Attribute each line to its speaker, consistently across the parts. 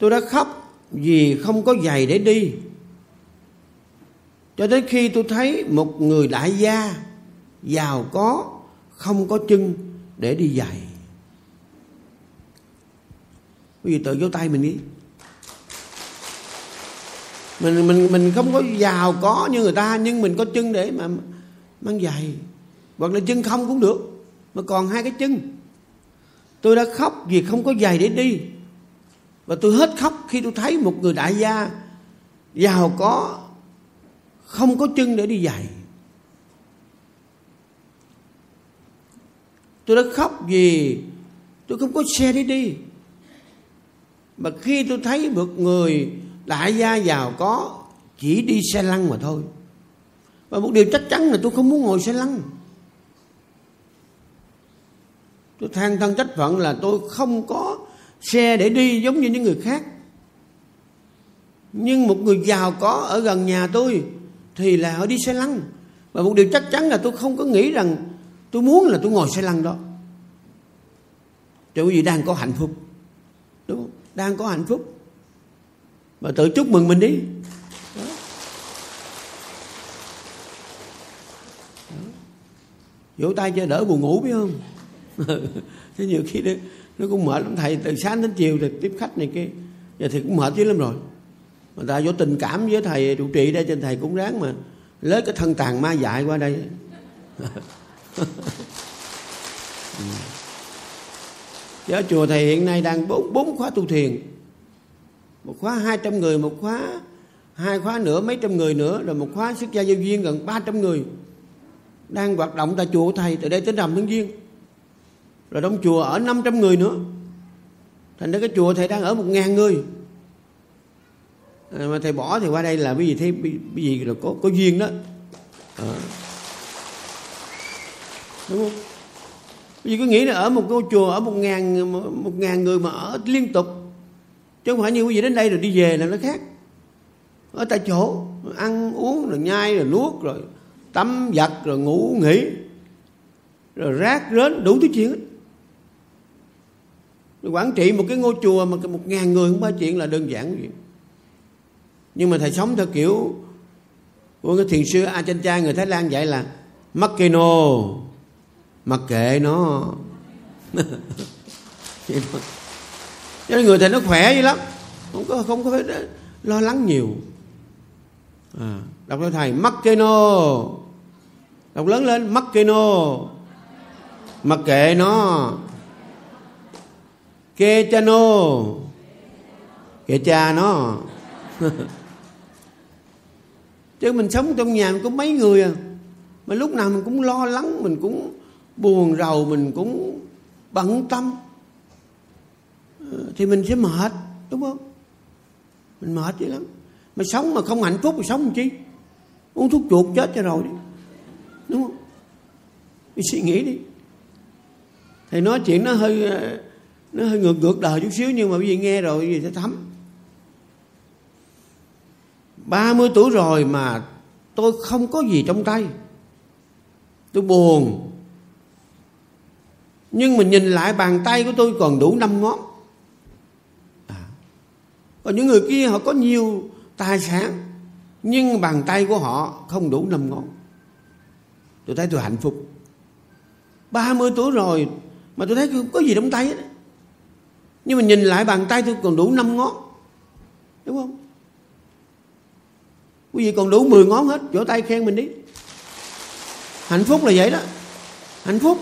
Speaker 1: tôi đã khóc vì không có giày để đi. Cho đến khi tôi thấy một người đại gia giàu có, không có chân để đi giày. Quý vị tự vô tay mình đi. Mình mình mình không có giàu có như người ta, nhưng mình có chân để mà mang giày. Hoặc là chân không cũng được, mà còn hai cái chân. Tôi đã khóc vì không có giày để đi và tôi hết khóc khi tôi thấy một người đại gia giàu có, không có chân để đi giày tôi đã khóc vì tôi không có xe để đi. Mà khi tôi thấy một người đại gia giàu có chỉ đi xe lăn mà thôi. Và một điều chắc chắn là tôi không muốn ngồi xe lăn. Tôi than thân trách phận là tôi không có xe để đi giống như những người khác. Nhưng một người giàu có ở gần nhà tôi thì là họ đi xe lăn. Và một điều chắc chắn là tôi không có nghĩ rằng tôi muốn là tôi ngồi xe lăn đó. Cho quý vị đang có hạnh phúc. Đúng không? Đang có hạnh phúc. Và tự chúc mừng mình đi. Đó. Đó. vỗ tay cho đỡ buồn ngủ biết không? Thế nhiều khi đó, nó cũng mệt lắm. Thầy từ sáng đến chiều thì tiếp khách này kia. Giờ thì cũng mệt chứ lắm rồi. Mà ta vô tình cảm với thầy trụ trì đây trên thầy cũng ráng mà lấy cái thân tàn ma dại qua đây. Chứ ở chùa thầy hiện nay đang bốn, bốn khóa tu thiền. Một khóa hai trăm người một khóa hai khóa nữa mấy trăm người nữa rồi một khóa xuất gia giao duyên gần ba trăm người. Đang hoạt động tại chùa thầy từ đây tới rằm tháng giêng rồi trong chùa ở 500 người nữa. Thành ra cái chùa thầy đang ở một ngàn người. À, mà thầy bỏ thì qua đây là bởi gì thấy bởi gì là có có duyên đó. À. đúng không? Vì cứ nghĩ là ở một ngôi chùa ở một ngàn một ngàn người mà ở liên tục. Chứ không phải như quý vị đến đây rồi đi về là nó khác. Ở tại chỗ ăn uống rồi nhai rồi nuốt rồi tắm giặt rồi ngủ nghỉ rồi rác rến đủ thứ chuyện hết quản trị một cái ngôi chùa mà một ngàn người không phải chuyện là đơn giản gì. Nhưng mà thầy sống theo kiểu của cái thiền sư A Chan Cha người Thái Lan dạy là mắc kê nô mặc kệ nó. Cho nên người thầy nó khỏe vậy lắm không có không có phải lo lắng nhiều. À, đọc cho thầy mắc kê nô. Đọc lớn lên mắc kê nô mặc kệ nó kê cha nô kệ cha nó chứ mình sống trong nhà mình có mấy người à? Mà lúc nào mình cũng lo lắng, mình cũng buồn rầu, mình cũng bận tâm. Ờ, thì mình sẽ mệt, đúng không? Mình mệt vậy lắm. Mà sống mà không hạnh phúc thì sống làm chi? Uống thuốc chuột chết cho rồi đi. Đúng không? Mình suy nghĩ đi. Thầy nói chuyện nó hơi ờ, nó hơi ngược ngược đời chút xíu nhưng mà quý vị nghe rồi quý vị sẽ thấm. 30 tuổi rồi mà tôi không có gì trong tay. Tôi buồn. Nhưng mình nhìn lại bàn tay của tôi còn đủ năm ngón. À. còn những người kia họ có nhiều tài sản, nhưng bàn tay của họ không đủ năm ngón. Tôi thấy tôi hạnh phúc. 30 tuổi rồi mà tôi thấy không có gì trong tay hết nhưng mà nhìn lại bàn tay tôi còn đủ năm ngón. Đúng không? Quý vị còn đủ 10 ngón hết. Vỗ tay khen mình đi. Hạnh phúc là vậy đó. Hạnh phúc.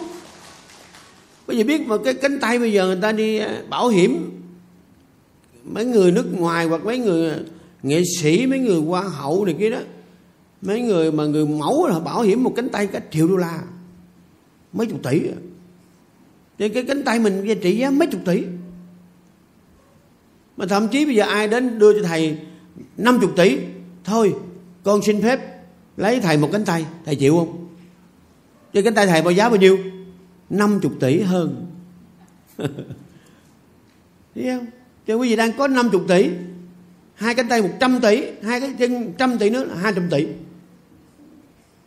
Speaker 1: Quý vị biết mà cái cánh tay bây giờ người ta đi à, bảo hiểm. Mấy người nước ngoài hoặc mấy người à, nghệ sĩ, mấy người hoa hậu này kia đó, mấy người mà người mẫu là bảo hiểm một cánh tay cả triệu đô la. Mấy chục tỷ. Thì cái cánh tay mình giá trị giá mấy chục tỷ mà thậm chí bây giờ ai đến đưa cho thầy 50 tỷ, thôi, con xin phép lấy thầy một cánh tay, thầy chịu không? Cái cánh tay thầy bao giá bao nhiêu? 50 tỷ hơn. Thấy không? Cho quý vị đang có 50 tỷ, hai cánh tay 100 tỷ, hai cái chân 100 tỷ nữa là 200 tỷ.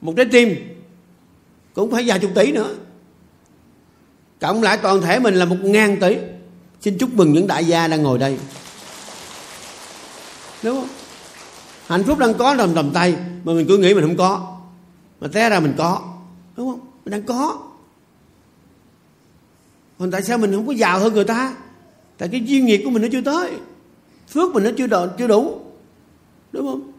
Speaker 1: Một trái tim cũng phải vài chục tỷ nữa. Cộng lại toàn thể mình là một ngàn tỷ xin chúc mừng những đại gia đang ngồi đây. Đúng không? Hạnh phúc đang có trong tầm tay. Mà mình cứ nghĩ mình không có. Mà té ra mình có. Đúng không? Mình đang có. Còn tại sao mình không có giàu hơn người ta? Tại cái duyên nghiệp của mình nó chưa tới. Phước mình nó chưa đủ, chưa đủ. Đúng không?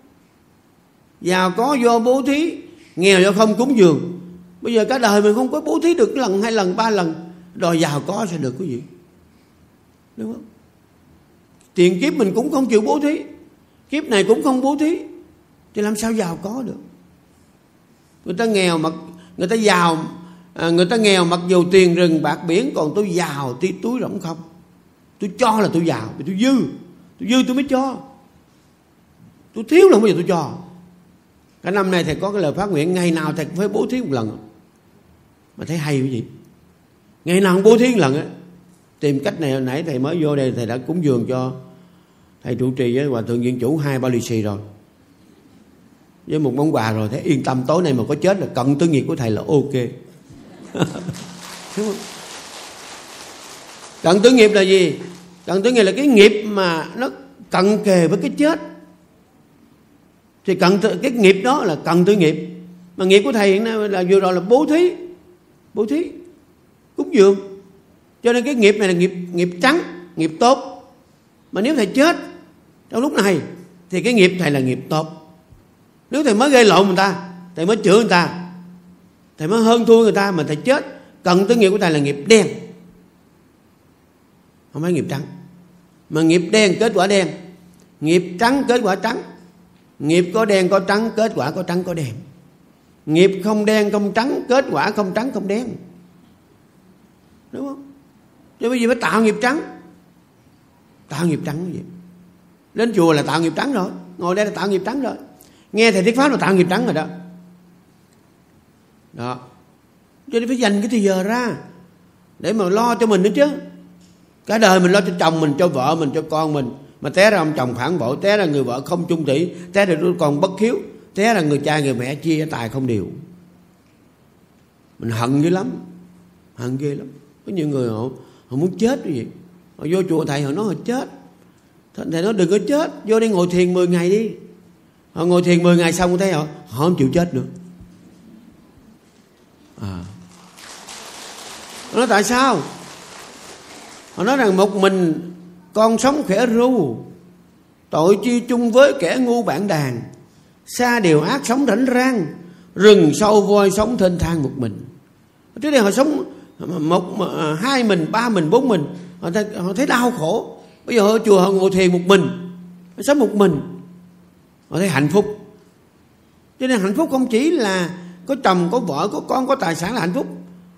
Speaker 1: Giàu có do bố thí nghèo do không cúng dường. Bây giờ cả đời mình không có bố thí được lần hai lần ba lần. Đòi giàu có sẽ được cái gì? Đúng không? Tiền kiếp mình cũng không chịu bố thí. Kiếp này cũng không bố thí. Thì làm sao giàu có được? Người ta nghèo mặc người ta giàu à, người ta nghèo mặc dù tiền rừng bạc biển còn tôi giàu tí túi rỗng không? Tôi cho là tôi giàu vì tôi dư. Tôi dư tôi mới cho. Tôi thiếu là không bao giờ tôi cho. Cả năm nay thầy có cái lời phát nguyện ngày nào thầy cũng phải bố thí một lần. Mà thấy hay cái gì ngày nào cũng bố thí một lần á tìm cách này, hồi nãy thầy mới vô đây, thầy đã cúng dường cho thầy trụ trì với hòa thượng viện chủ hai ba lì xì rồi. Với một món quà rồi, thấy yên tâm, tối nay mà có chết là cận tư nghiệp của thầy là ok. Đúng không cận tư nghiệp là gì? Cận tư nghiệp là cái nghiệp mà nó cận kề với cái chết. Thì cận cái nghiệp đó là cận tư nghiệp. Mà nghiệp của thầy hiện nay là vừa rồi là bố thí bố thí, cúng dường cho nên cái nghiệp này là nghiệp nghiệp trắng, nghiệp tốt. Mà nếu thầy chết trong lúc này, thì cái nghiệp thầy là nghiệp tốt. Nếu thầy mới gây lộn người ta, thầy mới chữa người ta, thầy mới hơn thua người ta mà thầy chết, cần tới nghiệp của thầy là nghiệp đen. Không phải nghiệp trắng. Mà nghiệp đen kết quả đen. Nghiệp trắng kết quả trắng. Nghiệp có đen, có trắng, kết quả có trắng, có đen. Nghiệp không đen, không trắng, kết quả không trắng, không đen. Đúng không? Chứ bây giờ phải tạo nghiệp trắng? Tạo nghiệp trắng gì? Đến chùa là tạo nghiệp trắng rồi. Ngồi đây là tạo nghiệp trắng rồi. Nghe thầy thuyết pháp là tạo nghiệp trắng rồi đó. Đó. Cho nên phải dành cái thời giờ ra để mà lo cho mình nữa chứ. Cả đời mình lo cho chồng mình, cho vợ mình, cho con mình. Mà té ra ông chồng phản bội, té ra người vợ không chung thủy, té ra đứa con bất hiếu, té ra người cha người mẹ chia tài không đều. Mình hận dữ lắm. Hận ghê lắm. Có nhiều người họ họ muốn chết cái gì? Họ vô chùa thầy, họ nói họ chết. Thầy nói, đừng có chết, vô đây ngồi thiền 10 ngày đi. Họ ngồi thiền 10 ngày xong thấy họ họ không chịu chết nữa. À. họ nói, tại sao? Họ nói rằng một mình con sống khỏe ru, tội chi chung với kẻ ngu bản đàn, xa điều ác sống rảnh rang, rừng sâu voi sống thênh thang một mình. Trước đây họ sống một à, hai mình ba mình bốn mình họ thấy, họ thấy đau khổ. Bây giờ ở chùa họ ngồi thiền một mình họ sống một mình họ thấy hạnh phúc. Cho nên hạnh phúc không chỉ là có chồng có vợ có con có tài sản là hạnh phúc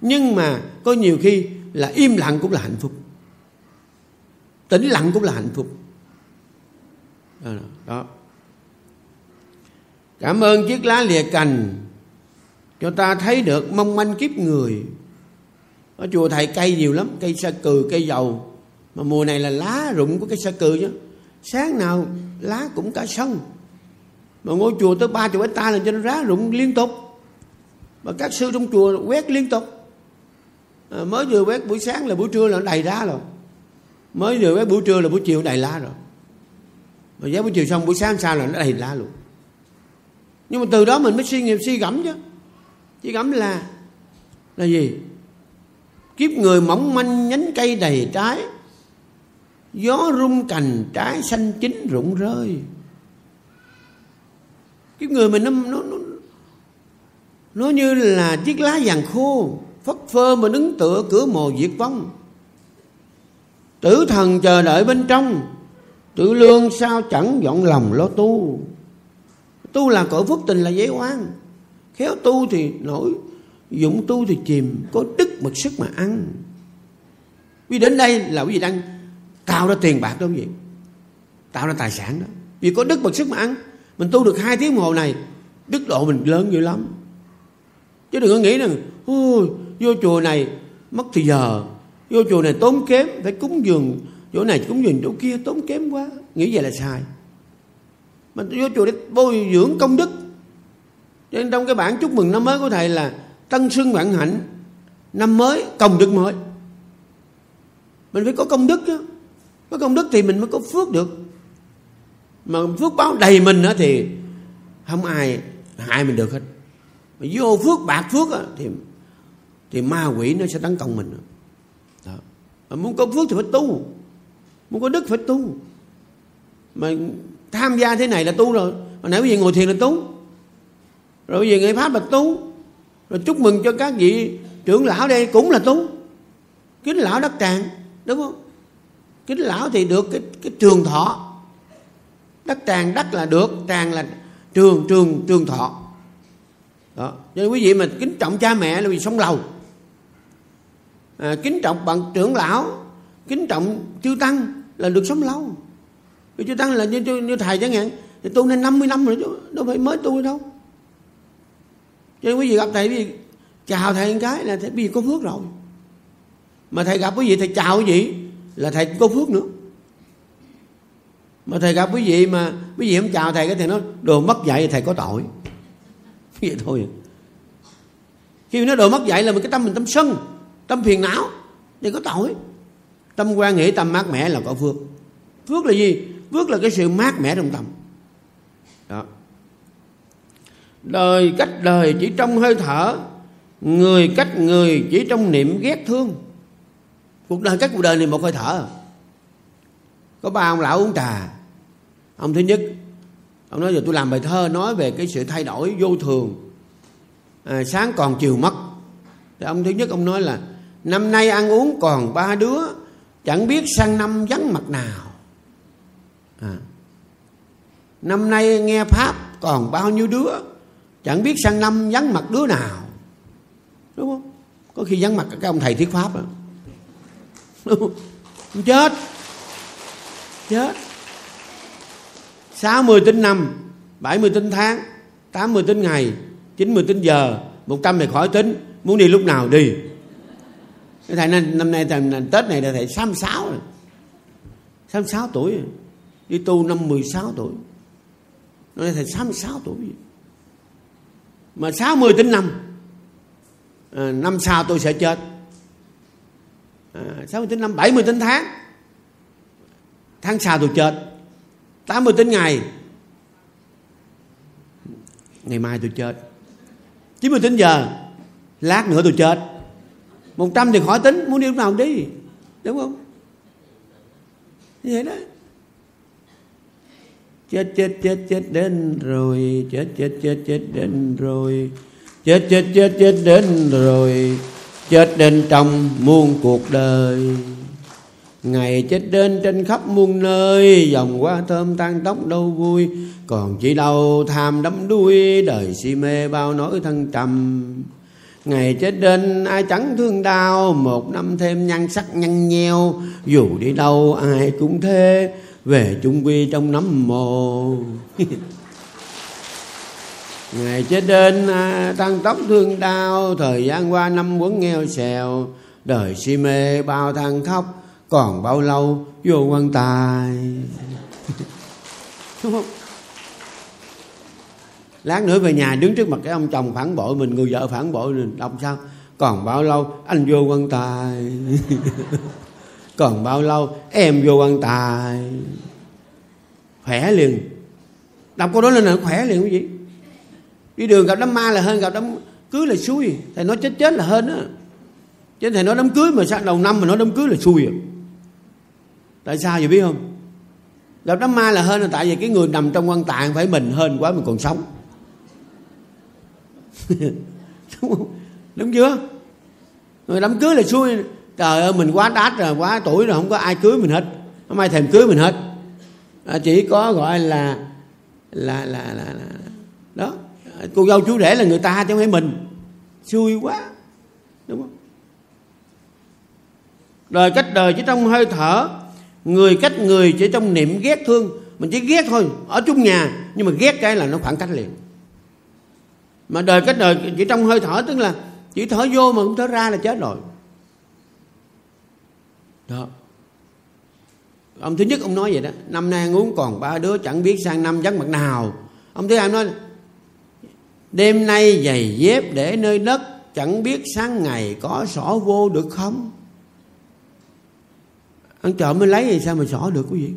Speaker 1: nhưng mà có nhiều khi là im lặng cũng là hạnh phúc. Tĩnh lặng cũng là hạnh phúc. Đó. Cảm ơn chiếc lá lìa cành cho ta thấy được mong manh kiếp người ở chùa thầy cây nhiều lắm cây sa cừ cây dầu. Mà mùa này là lá rụng của cây sa cừ chứ. Sáng nào lá cũng cả sân mà ngôi chùa tới ba chục hecta là cho nó rá rụng liên tục. Mà các sư trong chùa quét liên tục. À, mới vừa quét buổi sáng là buổi trưa là nó đầy ra rồi. Mới vừa quét buổi trưa là buổi chiều đầy lá rồi. Mà giá buổi chiều xong buổi sáng sao là nó đầy lá luôn. Nhưng mà từ đó mình mới suy nghiệm suy gẫm chứ. Suy gẫm là là gì? Kiếp người mỏng manh nhánh cây đầy trái gió rung cành trái xanh chín rụng rơi. Kiếp người mình nó, nó, nó nó như là chiếc lá vàng khô phất phơ mà đứng tựa cửa mồ diệt vong. Tử thần chờ đợi bên trong tự lương sao chẳng dọn lòng lo tu. Tu là cõi phước tình là giấy oan khéo tu thì nổi dụng tu thì chìm có đức mực sức mà ăn. Vì đến đây là quý vị đang tạo ra tiền bạc đó quý vị. Tạo ra tài sản đó. Vì có đức mực sức mà ăn, mình tu được hai tiếng hồ này, đức độ mình lớn dữ lắm. Chứ đừng có nghĩ rằng ôi vô chùa này mất thì giờ, vô chùa này tốn kém, phải cúng dường, chỗ này cúng dường chỗ kia tốn kém quá. Nghĩ vậy là sai. Mình vô chùa để bồi dưỡng công đức. Cho nên trong cái bản chúc mừng năm mới của thầy là tân sưng vạn hạnh năm mới công đức mới. Mình phải có công đức chứ. Có công đức thì mình mới có phước được. Mà phước báo đầy mình nữa thì không ai hại mình được hết. Mà vô phước bạc phước á, thì thì ma quỷ nó sẽ tấn công mình. Đó. Mà muốn có phước thì phải tu. Muốn có đức phải tu. Mà tham gia thế này là tu rồi. Hồi nãy quý vị ngồi thiền là tu. Rồi bây giờ nghe pháp là tu. Rồi chúc mừng cho các vị trưởng lão đây cũng là tu kính lão đất tràng đúng không? Kính lão thì được cái, cái trường thọ. Đất tràng đất là được tràng là trường trường trường thọ. Đó. Cho nên quý vị mà kính trọng cha mẹ là vì sống lâu à, kính trọng bằng trưởng lão kính trọng chư tăng là được sống lâu vì chư tăng là như, như, như thầy chẳng hạn thì tu nên 50 năm rồi chứ đâu phải mới tu đâu. Cho nên quý vị gặp thầy quý vị chào thầy một cái là thầy, bây giờ có phước rồi. Mà thầy gặp quý vị thầy chào quý vị là thầy có phước nữa. Mà thầy gặp quý vị mà quý vị không chào thầy, cái thầy nói, đồ mất dạy thầy có tội. Vậy thôi à. khi nó đồ mất dạy là mình cái tâm mình tâm sân, tâm phiền não, thì có tội. Tâm quan nghĩ tâm mát mẻ là có phước. Phước là gì? Phước là cái sự mát mẻ trong tâm. Đó. Đời cách đời chỉ trong hơi thở người cách người chỉ trong niệm ghét thương. Cuộc đời cách cuộc đời này một hơi thở. Có ba ông lão uống trà. Ông thứ nhất ông nói giờ tôi làm bài thơ nói về cái sự thay đổi vô thường. À, sáng còn chiều mất. Thì ông thứ nhất ông nói là năm nay ăn uống còn ba đứa chẳng biết sang năm vắng mặt nào. À. năm nay nghe pháp còn bao nhiêu đứa chẳng biết sang năm vắng mặt đứa nào đúng không? Có khi vắng mặt các ông thầy thuyết pháp đó. đúng không? chết. Chết. 60 tính năm 70 tính tháng 80 tính ngày 90 tính giờ 100 thì khỏi tính. Muốn đi lúc nào đi? Thầy nên năm nay thầy, Tết này là thầy 66 rồi. 66 tuổi rồi. Đi tu năm 16 tuổi. Nói thầy 66 tuổi. Mà 60 tính năm Ờ, năm sau tôi sẽ chết. À, 60 tính năm 70 tính tháng. Tháng sau tôi chết. 80 tính ngày. Ngày mai tôi chết. 90 tính giờ Lát nữa tôi chết. 100 thì khỏi tính Muốn đi lúc nào đi Đúng không? Như vậy đó. Chết chết chết chết đến rồi Chết chết chết chết đến rồi. Chết chết chết chết đến rồi. Chết đến trong muôn cuộc đời. Ngày chết đến trên khắp muôn nơi, Dòng hoa thơm tan tóc đâu vui. Còn chỉ đâu tham đắm đuôi, Đời si mê bao nỗi thân trầm. Ngày chết đến, ai chẳng thương đau, Một năm thêm nhan sắc nhăn nheo. Dù đi đâu, ai cũng thế, Về chung quy trong nấm mồ. Ngày chết đến à, tăng tóc thương đau, Thời gian qua năm quấn nghèo xèo. Đời si mê, bao than khóc, còn bao lâu, vô quan tài. Đúng không? Lát nữa về nhà đứng trước mặt cái ông chồng phản bội mình, người vợ phản bội mình đọc sao? Còn bao lâu, anh vô quan tài. Còn bao lâu, em vô quan tài. Khỏe liền. Đọc câu đó lên là khỏe liền cái gì đi đường gặp đám ma là hơn gặp đám cưới là xui. Thầy nói chết chết là hơn á. Chứ thầy nói đám cưới mà sao đầu năm mà nói đám cưới là xui à. Tại sao vậy biết không? Gặp đám ma là hơn là tại vì cái người nằm trong quan tạng phải mình hơn quá mình còn sống. Đúng không? Đúng chưa? Người đám cưới là xui. Trời ơi mình quá đát rồi quá tuổi rồi không có ai cưới mình hết. Không ai thèm cưới mình hết. À, chỉ có gọi là là là là, là đó cô dâu chú rể là người ta chứ không phải mình. Xui quá. Đúng không? Đời cách đời chỉ trong hơi thở, người cách người chỉ trong niệm ghét thương. Mình chỉ ghét thôi, ở chung nhà, nhưng mà ghét cái là nó khoảng cách liền. Mà đời cách đời chỉ trong hơi thở, tức là chỉ thở vô mà không thở ra là chết rồi. Đó. Ông thứ nhất ông nói vậy đó, năm nay uống còn ba đứa, chẳng biết sang năm vắng mặt nào. Ông thứ hai nói đêm nay giày dép để nơi đất chẳng biết sáng ngày có xỏ vô được không? Ăn trộm mới lấy thì sao mà xỏ được quý vị?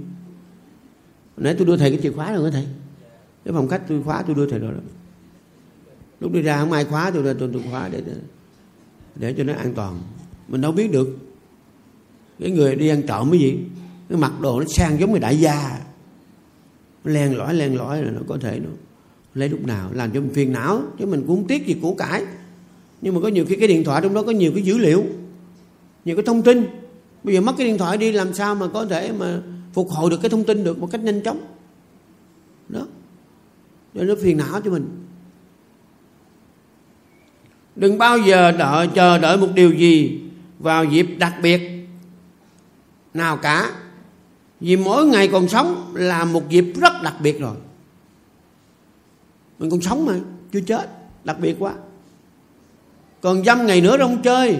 Speaker 1: Nãy tôi đưa thầy cái chìa khóa rồi đó thầy? Cái phòng khách tôi khóa tôi đưa thầy rồi đó. Lúc đi ra không ai khóa tôi ra tôi, tôi khóa để để cho nó an toàn. Mình đâu biết được. Cái người đi ăn trộm cái gì? Cái mặc đồ nó sang giống người đại gia. Len lõi len lõi là nó có thể nó lấy lúc nào? Làm cho mình phiền não, chứ mình cũng không tiếc gì của cải. Nhưng mà có nhiều khi cái điện thoại trong đó có nhiều cái dữ liệu, nhiều cái thông tin. Bây giờ mất cái điện thoại đi, làm sao mà có thể mà phục hồi được cái thông tin được một cách nhanh chóng? Đó. Cho nó phiền não cho mình. Đừng bao giờ đợi, chờ đợi một điều gì vào dịp đặc biệt nào cả. Vì mỗi ngày còn sống là một dịp rất đặc biệt rồi mình còn sống mà, chưa chết, đặc biệt quá. Còn dăm ngày nữa rong chơi.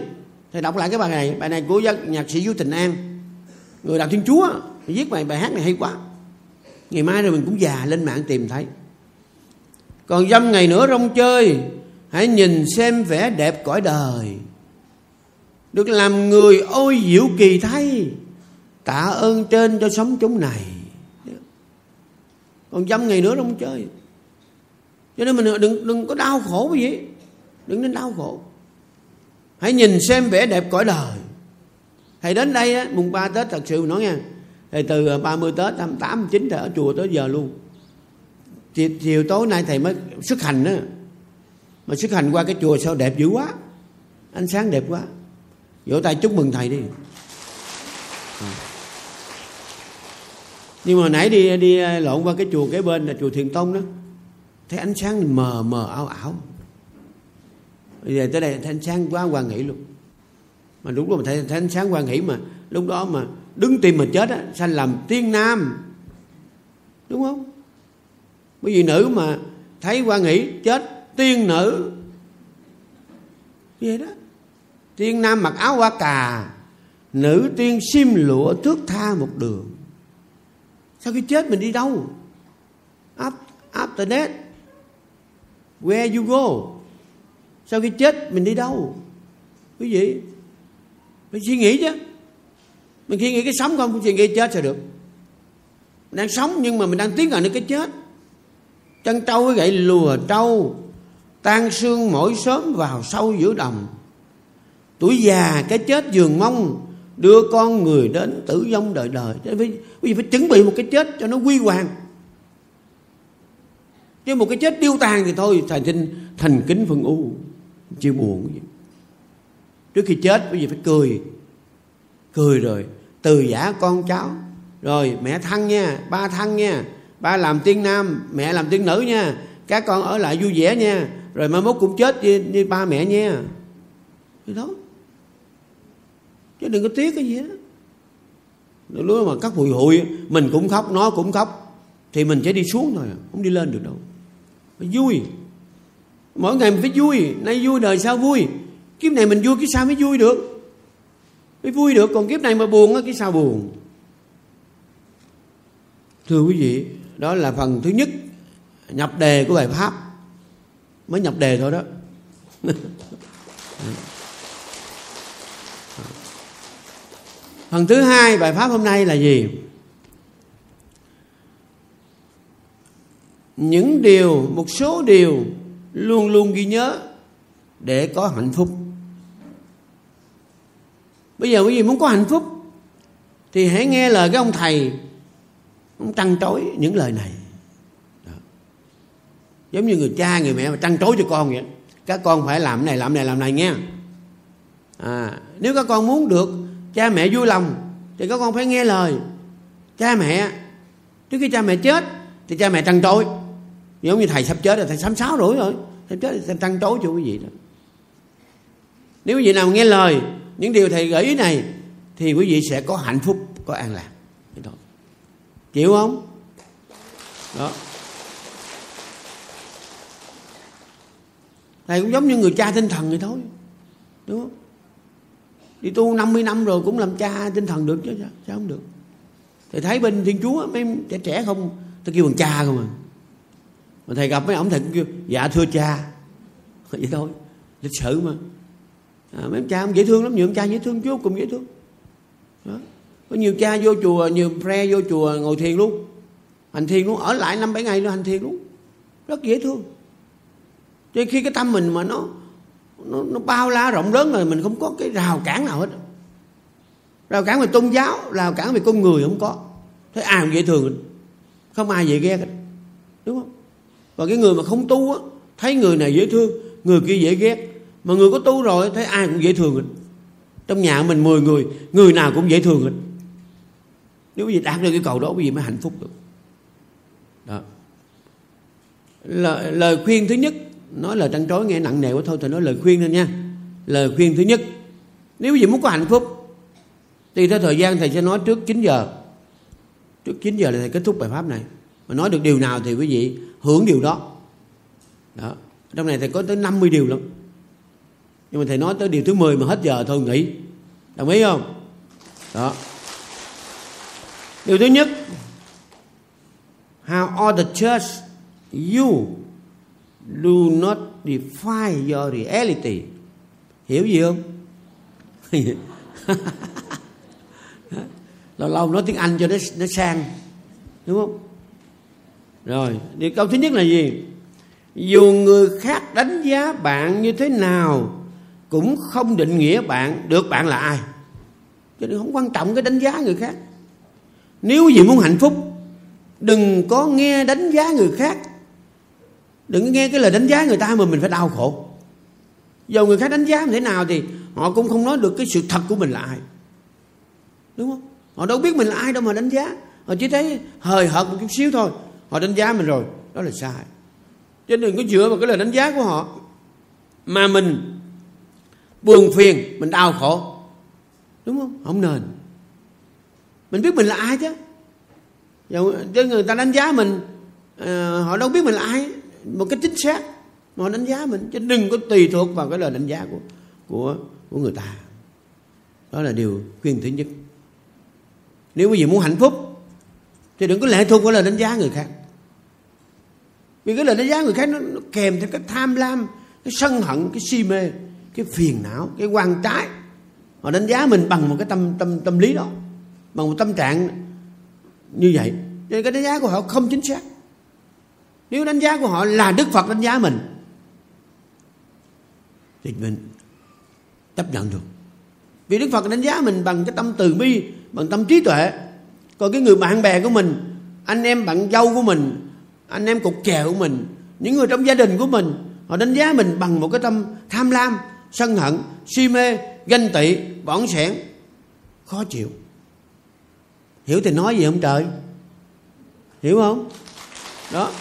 Speaker 1: Thầy đọc lại cái bài này bài này của nhạc sĩ du tình an. Người đạo thiên chúa viết bài bài hát này hay quá. Ngày mai rồi mình cũng già lên mạng tìm thấy. Còn dăm ngày nữa rong chơi, hãy nhìn xem vẻ đẹp cõi đời. Được làm người ôi diệu kỳ thay, tạ ơn trên cho sống chúng này. Còn dăm ngày nữa rong chơi cho nên mình đừng đừng có đau khổ cái gì. Đừng nên đau khổ. Hãy nhìn xem vẻ đẹp cõi đời. Thầy đến đây á, mùng ba tết thật sự nói nha. Thầy từ à, 30 tết 28 chín thầy ở chùa tới giờ luôn. Chiều, chiều tối nay thầy mới xuất hành á. Mà xuất hành qua cái chùa sao đẹp dữ quá. Ánh sáng đẹp quá. Vỗ tay chúc mừng thầy đi. À. nhưng mà nãy đi đi à, lộn qua cái chùa kế bên là chùa thiền tông đó thấy ánh sáng mờ mờ ảo ảo. Bây giờ tới đây thấy ánh sáng quá quan nghĩ luôn. Mà đúng lúc thấy, thấy ánh sáng quan nghĩ mà lúc đó mà đứng tim mà chết á sanh làm tiên nam? Đúng không? Bởi vì nữ mà thấy quan nghĩ chết tiên nữ. Vậy đó. Tiên nam mặc áo hoa cà nữ tiên xiêm lụa thước tha một đường. Sau khi chết mình đi đâu? After death where you go? Sau khi chết, mình đi đâu? Quý vị, mình suy nghĩ chứ. Mình suy nghĩ cái sống không suy nghĩ chết sao được. Mình đang sống nhưng mà mình đang tiến gần đến cái chết. Chân trâu với gậy lùa trâu, tan xương mỗi sớm vào sâu giữa đồng. Tuổi già, cái chết giường mong, đưa con người đến tử vong đời đời. Quý vị phải chuẩn bị một cái chết cho nó quy hoàng chứ một cái chết điêu tàn thì thôi thành sinh thành kính phân u. Chưa buồn gì? Trước khi chết quý vị phải cười. Cười rồi từ giả con cháu. Rồi mẹ thân nha ba thân nha ba làm tiên nam mẹ làm tiên nữ nha các con ở lại vui vẻ nha. Rồi mai mốt cũng chết như, như ba mẹ nha. Thì đó chứ đừng có tiếc cái gì đó lúc mà các hụi hụi mình cũng khóc nó cũng khóc thì mình sẽ đi xuống thôi à, không đi lên được đâu phải vui. Mỗi ngày mình phải vui. Nay vui đời sao vui. Kiếp này mình vui cái sao mới vui được. Mới vui được. Còn kiếp này mà buồn á cái sao buồn. Thưa quý vị, đó là phần thứ nhất nhập đề của bài pháp. Mới nhập đề thôi đó. Phần thứ hai bài pháp hôm nay là gì? Những điều một số điều luôn luôn ghi nhớ để có hạnh phúc. Bây giờ quý vị muốn có hạnh phúc thì hãy nghe lời cái ông thầy ông trăn trối những lời này. Đó. giống như người cha người mẹ mà trăn trối cho con vậy. Các con phải làm này làm này làm này nghe. À, nếu các con muốn được cha mẹ vui lòng thì các con phải nghe lời cha mẹ. Trước khi cha mẹ chết thì cha mẹ trăn trối giống như thầy sắp chết rồi thầy sám sáu rưỡi rồi. Thầy chết thầy trăn trối cho quý vị đó. Nếu quý vị nào nghe lời những điều thầy gợi ý này thì quý vị sẽ có hạnh phúc có an lạc. Đó. chịu không? Đó. Thầy cũng giống như người cha tinh thần vậy thôi. Đúng không? Đi tu 50 năm rồi cũng làm cha tinh thần được chứ sao, sao không được? Thầy thấy bên thiên chúa mấy trẻ trẻ không? Tôi kêu bằng cha không à mà thầy gặp mấy ông thầy cũng kêu dạ thưa cha. Vậy thôi lịch sự mà. À, mấy ông cha ông dễ thương lắm nhiều ông cha dễ thương chú cùng dễ thương. Đó. có nhiều cha vô chùa nhiều pre vô chùa ngồi thiền luôn. Hành thiền luôn ở lại năm bảy ngày luôn hành thiền luôn. Rất dễ thương. Cho khi cái tâm mình mà nó nó, nó bao la rộng lớn rồi mình không có cái rào cản nào hết. Rào cản về tôn giáo rào cản về con người không có. Thấy ai cũng dễ thương không ai dễ ghét đúng không? Và cái người mà không tu á thấy người này dễ thương người kia dễ ghét. Mà người có tu rồi thấy ai cũng dễ thương hết. Trong nhà mình 10 người người nào cũng dễ thương hết. Nếu gì đạt được cái cầu đó quý vị mới hạnh phúc được. Đó. Lời, lời khuyên thứ nhất nói lời trăn trối nghe nặng nề quá thôi thì nói lời khuyên thôi nha. Lời khuyên thứ nhất nếu quý vị muốn có hạnh phúc thì theo thời gian thầy sẽ nói trước 9 giờ. Trước 9 giờ là thầy kết thúc bài pháp này mà nói được điều nào thì quý vị hưởng điều đó. Đó. Trong này thầy có tới 50 điều lắm. Nhưng mà thầy nói tới điều thứ 10 mà hết giờ thôi, nghỉ. Đồng ý không? Đó. Điều thứ nhất. How all the church? You do not define your reality. Hiểu gì không? Lâu lâu nói tiếng anh cho nó nó sang. Đúng không? Rồi, điều câu thứ nhất là gì? Dù người khác đánh giá bạn như thế nào, cũng không định nghĩa bạn được bạn là ai. Cho nên không quan trọng cái đánh giá người khác. Nếu gì muốn hạnh phúc, đừng có nghe đánh giá người khác. Đừng nghe cái lời đánh giá người ta mà mình phải đau khổ. Dù người khác đánh giá như thế nào thì họ cũng không nói được cái sự thật của mình là ai. Đúng không? Họ đâu biết mình là ai đâu mà đánh giá. Họ chỉ thấy hời hợt một chút xíu thôi họ đánh giá mình rồi. Đó là sai. Cho nên đừng có dựa vào cái lời đánh giá của họ. Mà mình buồn phiền mình đau khổ. Đúng không? Không nên. Mình biết mình là ai chứ. Dạ, chứ người ta đánh giá mình à, họ đâu biết mình là ai. Một cái chính xác. Mà họ đánh giá mình. Chứ đừng có tùy thuộc vào cái lời đánh giá của của của người ta. Đó là điều khuyên thứ nhất. Nếu quý vị muốn hạnh phúc thì đừng có lệ thuộc vào lời đánh giá người khác vì cái lời đánh giá người khác nó, nó kèm theo cái tham lam cái sân hận cái si mê cái phiền não cái quan trái. Họ đánh giá mình bằng một cái tâm tâm tâm lý đó bằng một tâm trạng như vậy. Nên cái đánh giá của họ không chính xác. Nếu đánh giá của họ là đức phật đánh giá mình thì mình chấp nhận được. Vì đức phật đánh giá mình bằng cái tâm từ bi bằng tâm trí tuệ. Còn cái người bạn bè của mình anh em bạn dâu của mình anh em cục chè của mình, những người trong gia đình của mình, họ đánh giá mình bằng một cái tâm tham lam, sân hận, si mê, ganh tị bỏng sẻn. Khó chịu. Hiểu thì nói gì không trời? Hiểu không? Đó.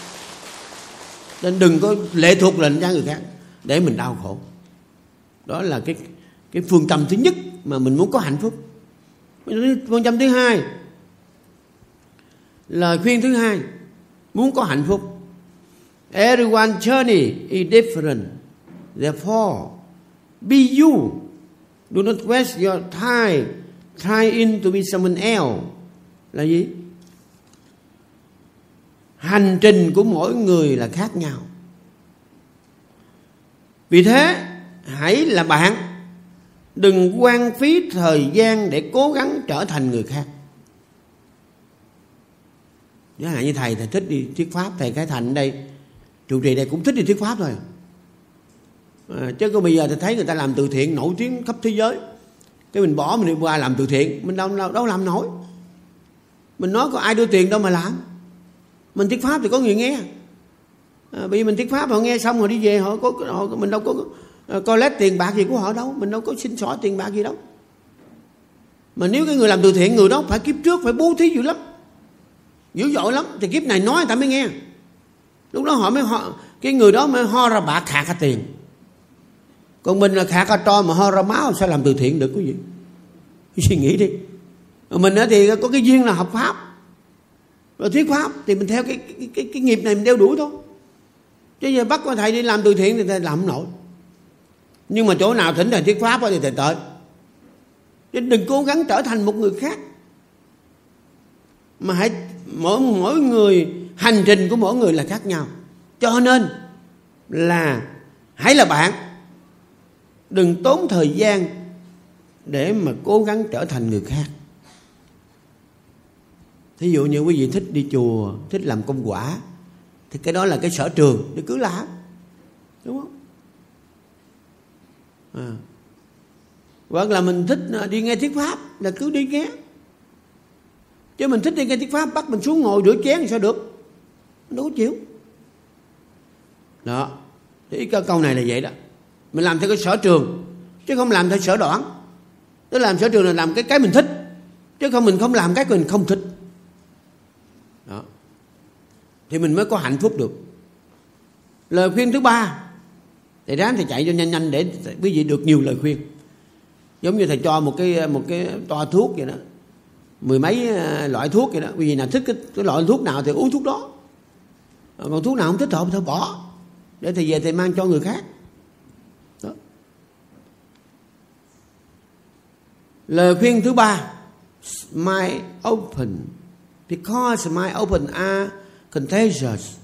Speaker 1: Nên đừng có lệ thuộc lệnh cho người khác, để mình đau khổ. Đó là cái cái phương trầm thứ nhất mà mình muốn có hạnh phúc. Phương châm thứ hai, lời khuyên thứ hai muốn có hạnh phúc. Everyone journey is different. Therefore, be you. Do not waste your time trying to be someone else. Là gì? Hành trình của mỗi người là khác nhau. Vì thế, hãy là bạn. Đừng quan phí thời gian để cố gắng trở thành người khác chẳng hạn như thầy thầy thích đi thuyết pháp thầy cái thành đây. Trụ trì đây cũng thích đi thuyết pháp thôi. À, chứ có bây giờ thầy thấy người ta làm từ thiện nổi tiếng khắp thế giới. Cái mình bỏ mình đi qua làm từ thiện mình đâu đâu, đâu làm nổi. Mình nói có ai đưa tiền đâu mà làm. Mình thuyết pháp thì có người nghe. À, bây vì mình thuyết pháp họ nghe xong họ đi về họ có họ, mình đâu có ờ, uh, collect tiền bạc gì của họ đâu. Mình đâu có xin xỏ tiền bạc gì đâu. Mà nếu cái người làm từ thiện người đó phải kiếp trước phải bố thí dữ lắm dữ dội lắm. Thì kiếp này nói người ta mới nghe. Lúc đó họ mới ho cái người đó mới ho ra bạc khạc ra tiền. Còn mình là khạc ra tro mà ho ra máu sao làm từ thiện được quý vị? Suy nghĩ đi. Mình thì có cái duyên là hợp pháp. Và thuyết pháp thì mình theo cái cái, cái, cái nghiệp này mình đeo đuổi thôi. Chứ giờ bắt thầy đi làm từ thiện thì thầy làm không nổi. Nhưng mà chỗ nào thỉnh thầy thuyết pháp thì thầy tới. Chứ đừng cố gắng trở thành một người khác. Mà hãy mỗi mỗi người, hành trình của mỗi người là khác nhau. Cho nên là, hãy là bạn. Đừng tốn thời gian để mà cố gắng trở thành người khác. Thí dụ như quý vị thích đi chùa, thích làm công quả, thì cái đó là cái sở trường, để cứ làm. Đúng không? À. hoặc là mình thích à, đi nghe thuyết pháp, là cứ đi nghe chứ mình thích đi nghe thuyết pháp, bắt mình xuống ngồi rửa chén thì sao được? Đâu có chịu. Đó. Thì cái câu này là vậy đó. Mình làm theo cái sở trường, chứ không làm theo sở đoản. Tức làm sở trường là làm cái cái mình thích, chứ không mình không làm cái mình không thích. Đó. Thì mình mới có hạnh phúc được. Lời khuyên thứ ba thì ráng thì chạy cho nhanh nhanh để quý vị được nhiều lời khuyên. Giống như thầy cho một cái một cái toa thuốc vậy đó mười mấy ờ, loại thuốc vậy đó. Vì nào thích cái, cái loại thuốc nào thì uống thuốc đó. Ờ, còn thuốc nào không thích hợp thì bỏ. Để thầy về thầy mang cho người khác. Đó. lời khuyên thứ ba my open. Because my open are contagious.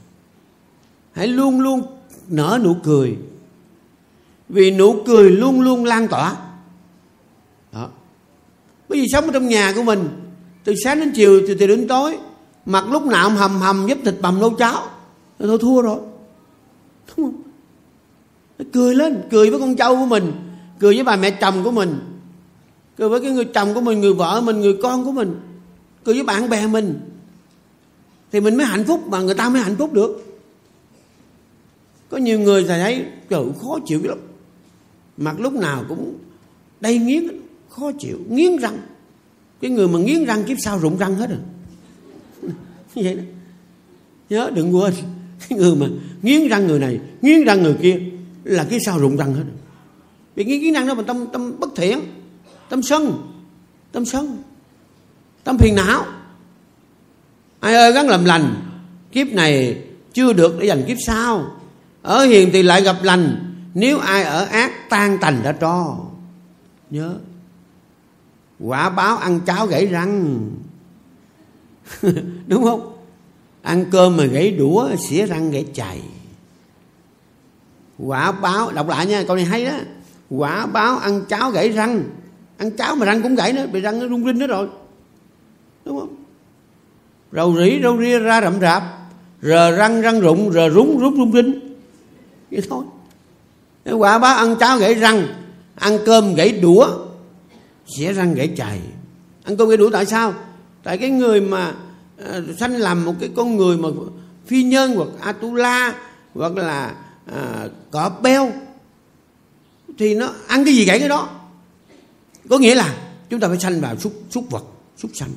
Speaker 1: Hãy luôn luôn nở nụ cười. Vì nụ cười luôn luôn lan tỏa. Đó. Bởi vì sống ở trong nhà của mình từ sáng đến chiều từ từ đến tối. Mặt lúc nào cũng hầm hầm giúp thịt bằm nấu cháo. Tôi thua rồi. Đúng không cười lên, cười với con trâu của mình, cười với bà mẹ chồng của mình, cười với cái người chồng của mình, người vợ mình, người con của mình, cười với bạn bè mình. Thì mình mới hạnh phúc mà người ta mới hạnh phúc được. Có nhiều người thầy thấy, trời, khó chịu lắm. Mặt lúc nào cũng đầy nghiến, khó chịu, nghiến răng cái người mà nghiến răng kiếp sau rụng răng hết rồi. Như vậy đó. Nhớ, đừng quên. Cái người mà nghiến răng người này, nghiến răng người kia là cái sau rụng răng hết rồi. vì nghiến nghiến răng đó mà tâm tâm bất thiện, tâm sân tâm sân, tâm phiền não. Ai ơi, gắng làm lành, kiếp này chưa được để dành kiếp sau. Ở hiền thì lại gặp lành, nếu ai ở ác tan tành đã cho nhớ quả báo ăn cháo gãy răng. Đúng không? Ăn cơm mà gãy đũa, xỉa răng gãy chày. Quả báo, đọc lại nha, câu này hay đó. Quả báo ăn cháo gãy răng. Ăn cháo mà răng cũng gãy nữa, bị răng nó rung rinh nữa rồi. Đúng không? Rầu rĩ râu ria, ra rậm rạp. Rờ răng răng rụng, rờ rúng rút rung rinh. Vậy thôi. Quả báo ăn cháo gãy răng, ăn cơm gãy đũa xỉa răng gãy chày. Ăn cơm gãy đủ tại sao? Tại cái người mà uh, sanh làm một cái con người mà phi nhân hoặc atula hoặc là ờ, uh, cọp beo thì nó ăn cái gì gãy cái đó? Có nghĩa là chúng ta phải sanh vào súc súc vật súc sanh.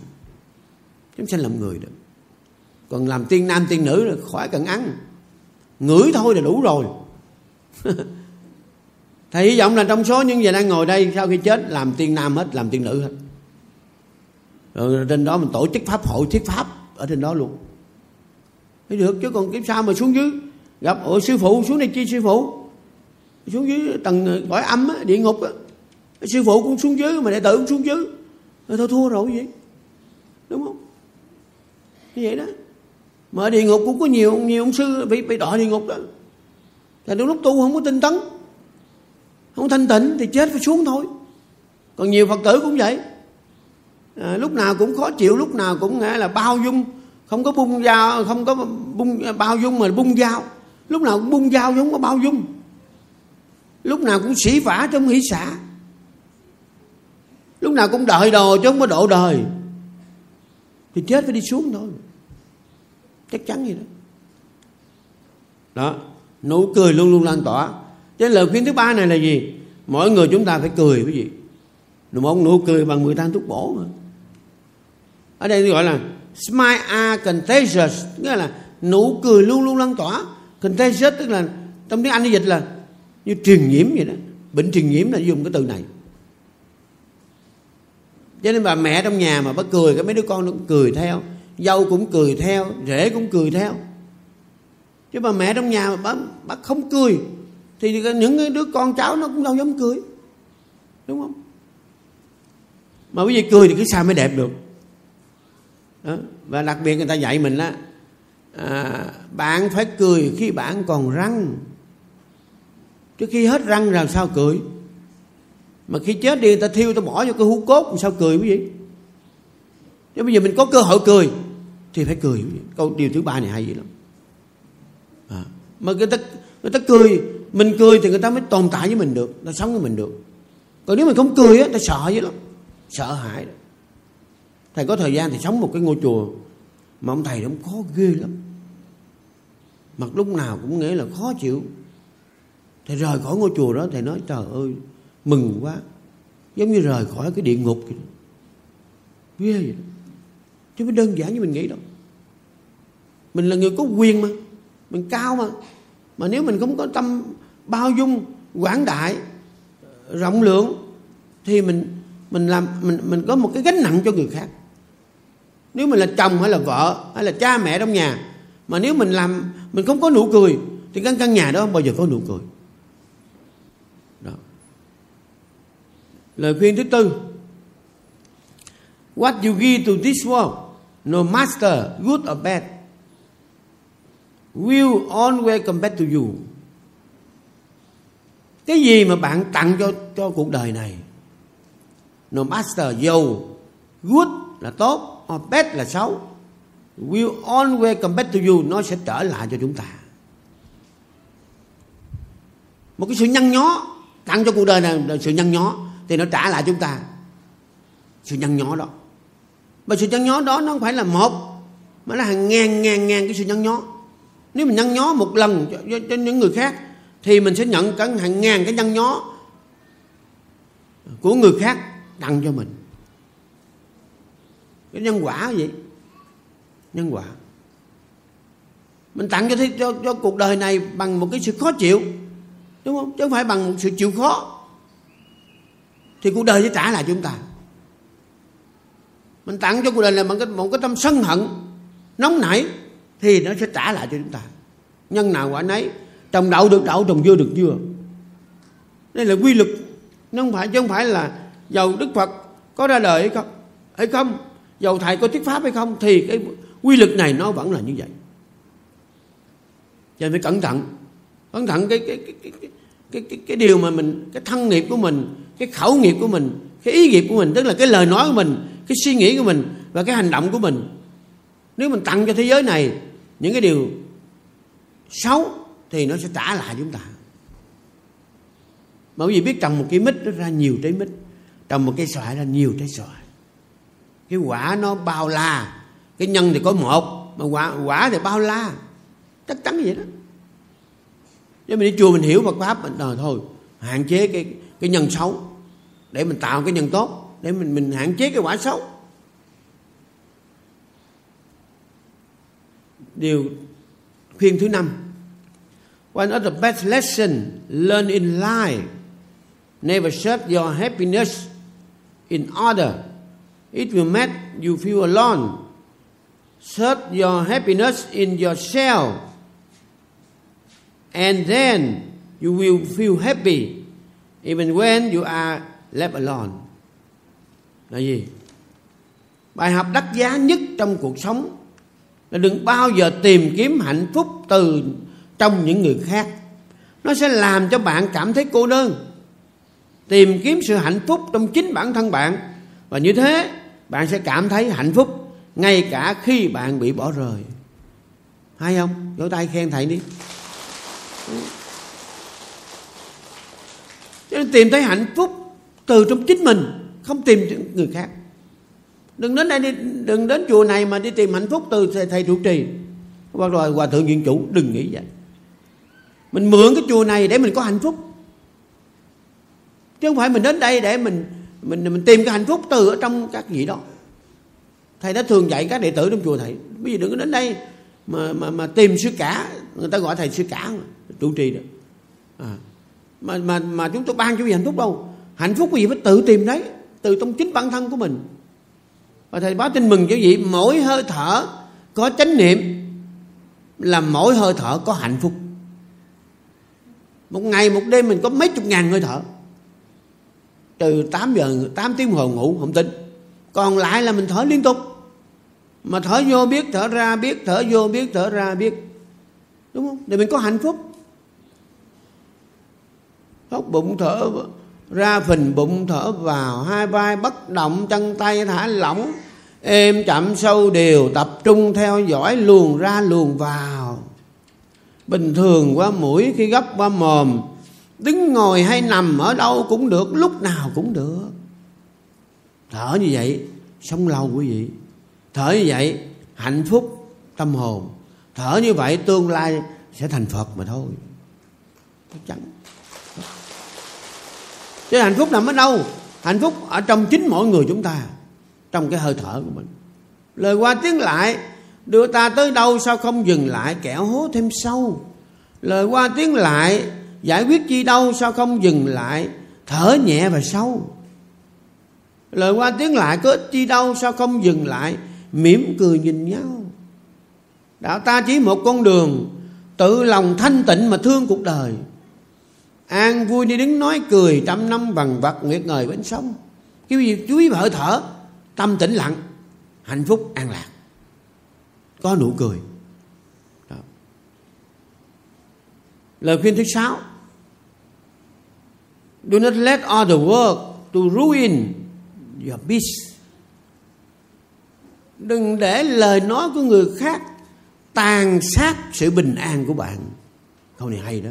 Speaker 1: Chúng sanh làm người được còn làm tiên nam tiên nữ là khỏi cần ăn. Ngửi thôi là đủ rồi. thầy hy vọng là trong số những người đang ngồi đây sau khi chết làm tiên nam hết làm tiên nữ hết. Rồi trên đó mình tổ chức pháp hội thuyết pháp ở trên đó luôn. Thấy được chứ còn kiếp sau mà xuống dưới? Gặp ủa sư phụ xuống đây chi sư phụ? Xuống dưới tầng ờ, cõi âm á, địa ngục á. sư phụ cũng xuống dưới mà đệ tử cũng xuống dưới. Rồi thôi thua rồi vậy. Đúng không? Như vậy đó. Mà ở địa ngục cũng có nhiều nhiều ông sư bị bị đọa địa ngục đó. Là lúc tu không có tinh tấn không thanh tịnh thì chết phải xuống thôi. Còn nhiều phật tử cũng vậy. À, lúc nào cũng khó chịu lúc nào cũng nghĩa là bao dung. Không có bung dao không có bung bao dung mà bung dao. Lúc nào cũng bung dao giống có bao dung. Lúc nào cũng sĩ vả trong hỷ xả. Lúc nào cũng đợi đồ chứ không có độ đời. Thì chết phải đi xuống thôi. Chắc chắn vậy đó. Đó nụ cười luôn luôn lan tỏa cho nên lời khuyên thứ ba này là gì? Mỗi người chúng ta phải cười cái gì một nụ cười bằng 10 thang thuốc bổ mà. Ở đây gọi là smile are contagious nghĩa là nụ cười luôn luôn lan tỏa. Contagious tức là trong tiếng anh nó dịch là như truyền nhiễm vậy đó. Bệnh truyền nhiễm là dùng cái từ này. Cho nên bà mẹ trong nhà mà bà cười cái mấy đứa con nó cũng cười theo. Dâu cũng cười theo rể cũng cười theo. Chứ bà mẹ trong nhà mà bà, bà không cười thì những đứa con cháu nó cũng đâu dám cười. Đúng không? Mà quý vị cười thì cái sao mới đẹp được? Đó. và đặc biệt người ta dạy mình á, à, bạn phải cười khi bạn còn răng. Trước khi hết răng làm sao cười? Mà khi chết đi người ta thiêu ta bỏ vô cái hũ cốt làm sao cười quý vị? Chứ bây giờ mình có cơ hội cười thì phải cười câu điều thứ ba này hay gì lắm. À, mà người ta người ta cười mình cười thì người ta mới tồn tại với mình được nó sống với mình được. Còn nếu mình không cười á ta sợ với lắm, sợ hãi đó. thầy có thời gian thì sống một cái ngôi chùa mà ông thầy cũng khó ghê lắm. Mặt lúc nào cũng nghĩ là khó chịu. Thầy rời khỏi ngôi chùa đó, thầy nói, trời ơi, mừng quá. Giống như rời khỏi cái địa ngục vậy ghê vậy đó. chứ mới đơn giản như mình nghĩ đâu. Mình là người có quyền mà, mình cao mà. Mà nếu mình không có tâm bao dung, quảng đại, rộng lượng, thì mình mình làm, mình mình có một cái gánh nặng cho người khác. Nếu mình là chồng hay là vợ hay là cha mẹ trong nhà, mà nếu mình làm, mình không có nụ cười, thì căn căn nhà đó không bao giờ có nụ cười. Đó. Lời khuyên thứ tư. What you give to this world, no master, good or bad, will always come back to you cái gì mà bạn tặng cho cho cuộc đời này? No master dầu good là tốt or bad là xấu. Will always come back to you nó sẽ trở lại cho chúng ta. Một cái sự nhăn nhó tặng cho cuộc đời này là sự nhăn nhó thì nó trả lại chúng ta. Sự nhăn nhó đó. Mà sự nhăn nhó đó nó không phải là một mà là hàng ngàn ngàn ngàn cái sự nhăn nhó. Nếu mình nhăn nhó một lần cho, cho, cho những người khác thì mình sẽ nhận cả hàng ngàn cái nhăn nhó của người khác tặng cho mình. Cái nhân quả gì? Nhân quả. Mình tặng cho, cho cho cuộc đời này bằng một cái sự khó chịu đúng không? Chứ không phải bằng một sự chịu khó. Thì cuộc đời sẽ trả lại chúng ta. Mình tặng cho cuộc đời này bằng cái, một cái tâm sân hận nóng nảy thì nó sẽ trả lại cho chúng ta. Nhân nào quả nấy trồng đậu được đậu trồng dưa được dưa đây là quy luật. Nó không phải chứ không phải là dầu đức phật có ra đời hay không hay không dầu thầy có thuyết pháp hay không thì cái quy luật này nó vẫn là như vậy. Cho nên phải cẩn thận. Cẩn thận cái cái cái cái cái, cái, cái, cái điều mà mình cái thân nghiệp của mình cái khẩu nghiệp của mình cái ý nghiệp của mình tức là cái lời nói của mình cái suy nghĩ của mình và cái hành động của mình. Nếu mình tặng cho thế giới này những cái điều xấu thì nó sẽ trả lại chúng ta. Mà quý vị biết trồng một cái mít nó ra nhiều trái mít trồng một cây xoài ra nhiều trái xoài. Cái quả nó bao la cái nhân thì có một mà quả quả thì bao la. Chắc chắn vậy đó. Nếu mình đi chùa mình hiểu Phật pháp mình à, ờ, thôi hạn chế cái cái nhân xấu để mình tạo cái nhân tốt để mình mình hạn chế cái quả xấu. Điều khuyên thứ năm one of the best lesson learned in life, never search your happiness in order. It will make you feel alone. Search your happiness in yourself. And then you will feel happy, even when you are left alone. Là gì? Bài học đắt giá nhất trong cuộc sống là đừng bao giờ tìm kiếm hạnh phúc từ trong những người khác. Nó sẽ làm cho bạn cảm thấy cô đơn. Tìm kiếm sự hạnh phúc trong chính bản thân bạn. Và như thế bạn sẽ cảm thấy hạnh phúc ngay cả khi bạn bị bỏ rời. Hay không? Vỗ tay khen thầy đi. Cho nên tìm thấy hạnh phúc từ trong chính mình không tìm người khác. Đừng đến đây đi đừng đến chùa này mà đi tìm hạnh phúc từ thầy, thầy trụ trì. Hoặc là hòa thượng viện chủ đừng nghĩ vậy mình mượn cái chùa này để mình có hạnh phúc. Chứ không phải mình đến đây để mình mình mình tìm cái hạnh phúc từ ở trong các vị đó. Thầy đã thường dạy các đệ tử trong chùa thầy. Bây giờ đừng có đến đây mà mà mà tìm sư cả. Người ta gọi thầy sư cả trụ trì đó à. mà mà mà chúng tôi ban cho gì hạnh phúc đâu. Hạnh phúc gì phải tự tìm đấy, từ trong chính bản thân của mình. Và thầy báo tin mừng cho vị, mỗi hơi thở có chánh niệm là mỗi hơi thở có hạnh phúc một ngày, một đêm mình có mấy chục ngàn hơi thở. Từ 8 giờ 8 tiếng hồ ngủ, không tính còn lại là mình thở liên tục. Mà thở vô biết, thở ra biết, thở vô biết, thở ra biết. Đúng không? Để mình có hạnh phúc. Hốc bụng thở ra phình bụng thở vào. Hai vai bất động, chân tay thả lỏng. Êm chậm sâu đều, tập trung theo dõi luồn ra luồn vào bình thường qua mũi, khi gấp qua mồm, đứng ngồi hay nằm ở đâu cũng được, lúc nào cũng được. Thở như vậy, sống lâu quý vị. Thở như vậy, hạnh phúc tâm hồn. Thở như vậy, tương lai sẽ thành phật mà thôi. Chắc chắn. Chứ hạnh phúc nằm ở đâu? Hạnh phúc ở trong chính mỗi người chúng ta, trong cái hơi thở của mình. Lời qua tiếng lại đưa ta tới đâu sao không dừng lại kẻo hố thêm sâu? Lời qua tiếng lại, giải quyết chi đâu sao không dừng lại, thở nhẹ và sâu? Lời qua tiếng lại có ích chi đâu sao không dừng lại, mỉm cười nhìn nhau? Đạo ta chỉ một con đường, tự lòng thanh tịnh mà thương cuộc đời. An vui đi đứng nói cười, trăm năm bằng vật nguyệt ngời bên sông. Cái gì chú ý vợ thở, tâm tĩnh lặng, hạnh phúc an lạc có nụ cười. Đó. lời khuyên thứ sáu. Do not let all the work to ruin your peace. Đừng để lời nói của người khác tàn sát sự bình an của bạn. Câu này hay đó.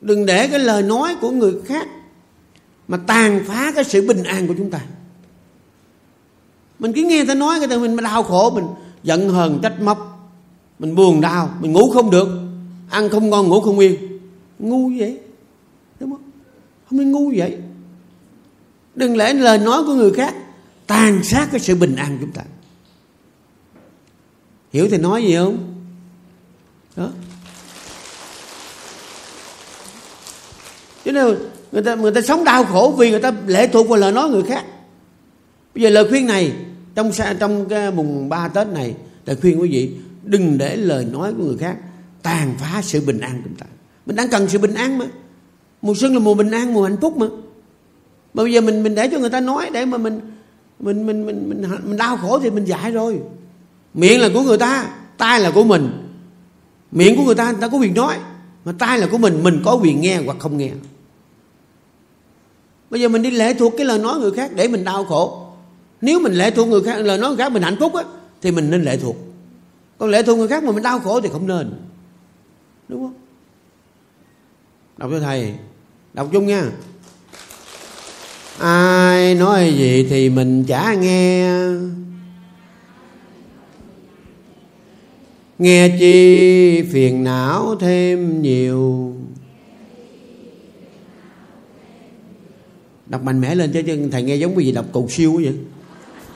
Speaker 1: Đừng để cái lời nói của người khác mà tàn phá cái sự bình an của chúng ta. Mình cứ nghe ta nói, người ta mình đau khổ mình giận hờn trách móc. Mình buồn đau, mình ngủ không được. Ăn không ngon, ngủ không yên. Ngu vậy? Đúng không? Không nên ngu vậy. Đừng lẽ lời nói của người khác tàn sát cái sự bình an của chúng ta. Hiểu thì nói gì không? Đó. Cho nên người ta người ta sống đau khổ vì người ta lệ thuộc vào lời nói người khác. Bây giờ lời khuyên này trong trong cái mùng ba tết này là khuyên quý vị đừng để lời nói của người khác tàn phá sự bình an của chúng ta. Mình đang cần sự bình an mà. Mùa xuân là mùa bình an mùa hạnh phúc mà. Mà bây giờ mình mình để cho người ta nói để mà mình mình mình mình mình, mình đau khổ thì mình dạy rồi. Miệng là của người ta tai là của mình. Miệng của người ta người ta có quyền nói mà tai là của mình mình có quyền nghe hoặc không nghe. Bây giờ mình đi lệ thuộc cái lời nói người khác để mình đau khổ nếu mình lệ thuộc người khác, lời nói người khác mình hạnh phúc á, thì mình nên lệ thuộc. Còn lệ thuộc người khác mà mình đau khổ thì không nên. Đúng không? Đọc cho thầy. Đọc chung nha. Ai nói gì thì mình chả nghe. Nghe chi phiền não thêm nhiều. Đọc mạnh mẽ lên chứ thầy nghe giống cái gì đọc cầu siêu vậy?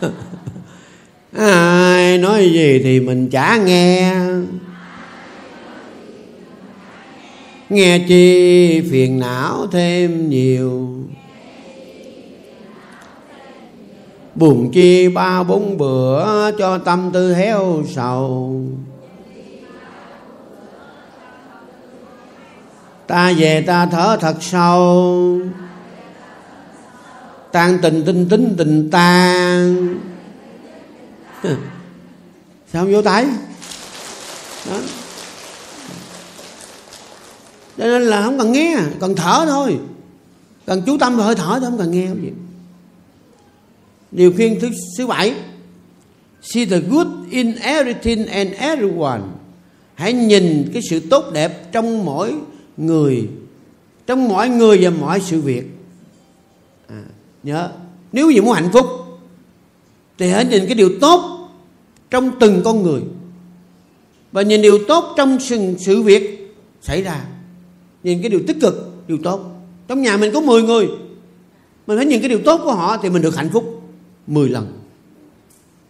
Speaker 1: ai nói gì thì mình chả nghe. Nghe chi phiền não thêm nhiều. Buồn chi ba bốn bữa cho tâm tư héo sầu. Ta về ta thở thật sâu tan tình tinh tính, tình tan ừ. sao không vô tay? Đó. Cho nên là không cần nghe, cần thở thôi. Cần chú tâm vào hơi thở thôi, không cần nghe không gì. Điều khuyên thứ thứ bảy. See the good in everything and everyone. Hãy nhìn cái sự tốt đẹp trong mỗi người, trong mọi người và mọi sự việc nhớ nếu gì muốn hạnh phúc thì hãy nhìn cái điều tốt trong từng con người. Và nhìn điều tốt trong sự, sự việc xảy ra. Nhìn cái điều tích cực điều tốt. Trong nhà mình có 10 người. Mình phải nhìn cái điều tốt của họ thì mình được hạnh phúc 10 lần.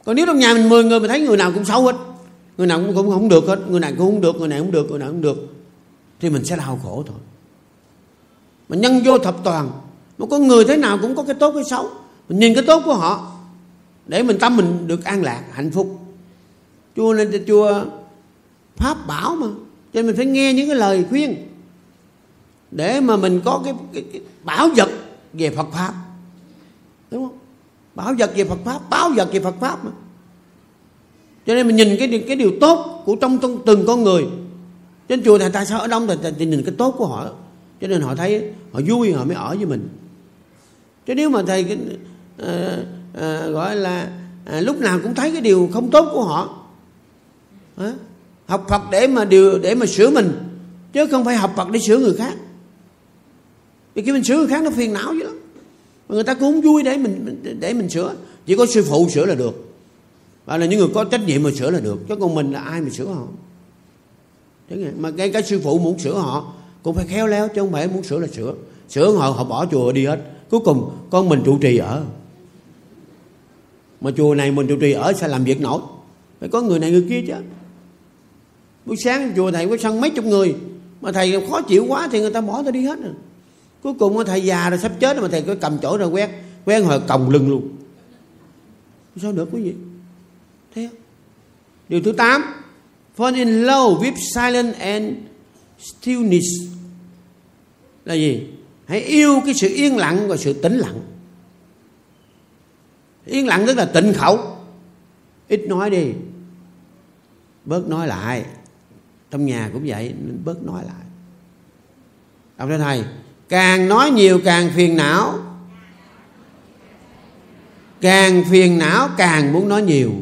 Speaker 1: Còn nếu trong nhà mình 10 người mình thấy người nào cũng xấu hết người nào cũng, cũng không được hết người này cũng không được người này không được người nào cũng được thì mình sẽ đau khổ thôi. Mà nhân vô thập toàn mà con người thế nào cũng có cái tốt cái xấu. Mình nhìn cái tốt của họ để mình tâm mình được an lạc hạnh phúc. Chúa nên cho chua pháp bảo mà. Cho nên mình phải nghe những cái lời khuyên để mà mình có cái, cái, cái bảo vật về Phật pháp. Đúng không? Bảo vật về Phật pháp bảo vật về Phật pháp mà. Cho nên mình nhìn cái cái điều tốt của trong, trong từng con người. Trên chùa này tại sao ở đông thì, thì, thì nhìn cái tốt của họ? Cho nên họ thấy họ vui họ mới ở với mình chứ nếu mà thầy uh, uh, gọi là uh, lúc nào cũng thấy cái điều không tốt của họ uh, học Phật để mà điều để mà sửa mình chứ không phải học Phật để sửa người khác. Vì khi mình sửa người khác nó phiền não dữ lắm. Mà người ta cũng không vui để mình để mình sửa. Chỉ có sư phụ sửa là được. Và là những người có trách nhiệm mà sửa là được. Chứ còn mình là ai mà sửa họ? Mà ngay cái sư phụ muốn sửa họ cũng phải khéo léo chứ không phải muốn sửa là sửa. Sửa họ họ bỏ chùa đi hết cuối cùng, con mình trụ trì ở. Mà chùa này mình trụ trì ở sao làm việc nổi. Phải có người này người kia chứ. Buổi sáng chùa thầy có sân mấy chục người. Mà thầy khó chịu quá thì người ta bỏ tôi đi hết rồi cuối cùng thầy già rồi sắp chết rồi mà thầy cứ cầm chỗ ra quét quét hồi còng lưng luôn. Sao được quý vị. Thế điều thứ tám, fall in love with silence and stillness. Là gì? Hãy yêu cái sự yên lặng và sự tĩnh lặng. Yên lặng tức là tịnh khẩu. Ít nói đi, bớt nói lại. Trong nhà cũng vậy, nên bớt nói lại. Đọc cho thầy, càng nói nhiều càng phiền não. Càng phiền não càng muốn nói nhiều.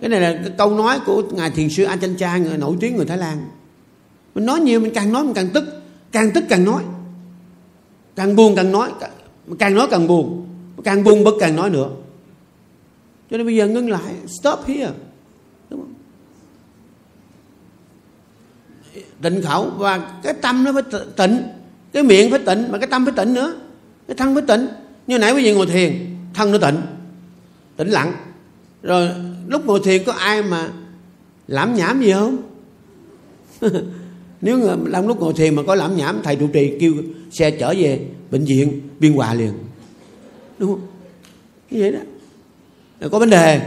Speaker 1: Cái này là cái câu nói của ngài thiền sư Ajahn Chah người nổi tiếng người Thái Lan. Mình nói nhiều, mình càng nói mình càng tức càng tức càng nói. Càng buồn càng nói càng nói càng buồn. Càng buồn bất càng nói nữa. Cho nên bây giờ ngưng lại, stop here. Đúng không? Tịnh khẩu và cái tâm nó phải tịnh cái miệng phải tịnh mà cái tâm phải tịnh nữa. Cái thân phải tịnh như nãy quý vị ngồi thiền, thân nó tịnh tĩnh lặng. Rồi lúc ngồi thiền có ai mà lãm nhảm gì không? nếu trong lúc ngồi thiền mà có lãm nhảm thầy trụ trì kêu xe chở về bệnh viện biên hòa liền. Đúng không? Như vậy đó. Là có vấn đề.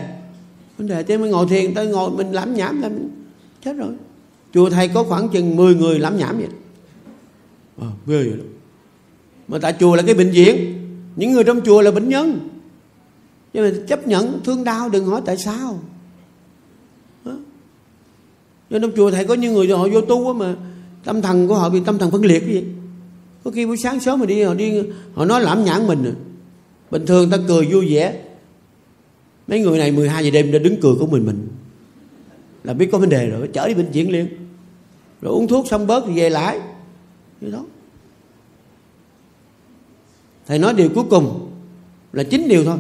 Speaker 1: Vấn đề thế mới ngồi thiền tới ngồi mình lãm nhảm là mình chết rồi. Chùa thầy có khoảng chừng 10 người lãm nhảm vậy à, ghê vậy đó. Mà tại chùa là cái bệnh viện. Những người trong chùa là bệnh nhân. Nhưng mà chấp nhận thương đau đừng hỏi tại sao do trong chùa thầy có những người họ vô tu mà, tâm thần của họ bị tâm thần phân liệt cái gì? Có khi buổi sáng sớm mà đi, họ đi, họ nói lãm nhãn mình à. bình thường ta cười vui vẻ. Mấy người này 12 giờ đêm đã đứng cười của mình mình. Là biết có vấn đề rồi, chở đi bệnh viện liền. Rồi uống thuốc xong bớt thì về lại. Như đó. Thầy nói điều cuối cùng là chín điều thôi.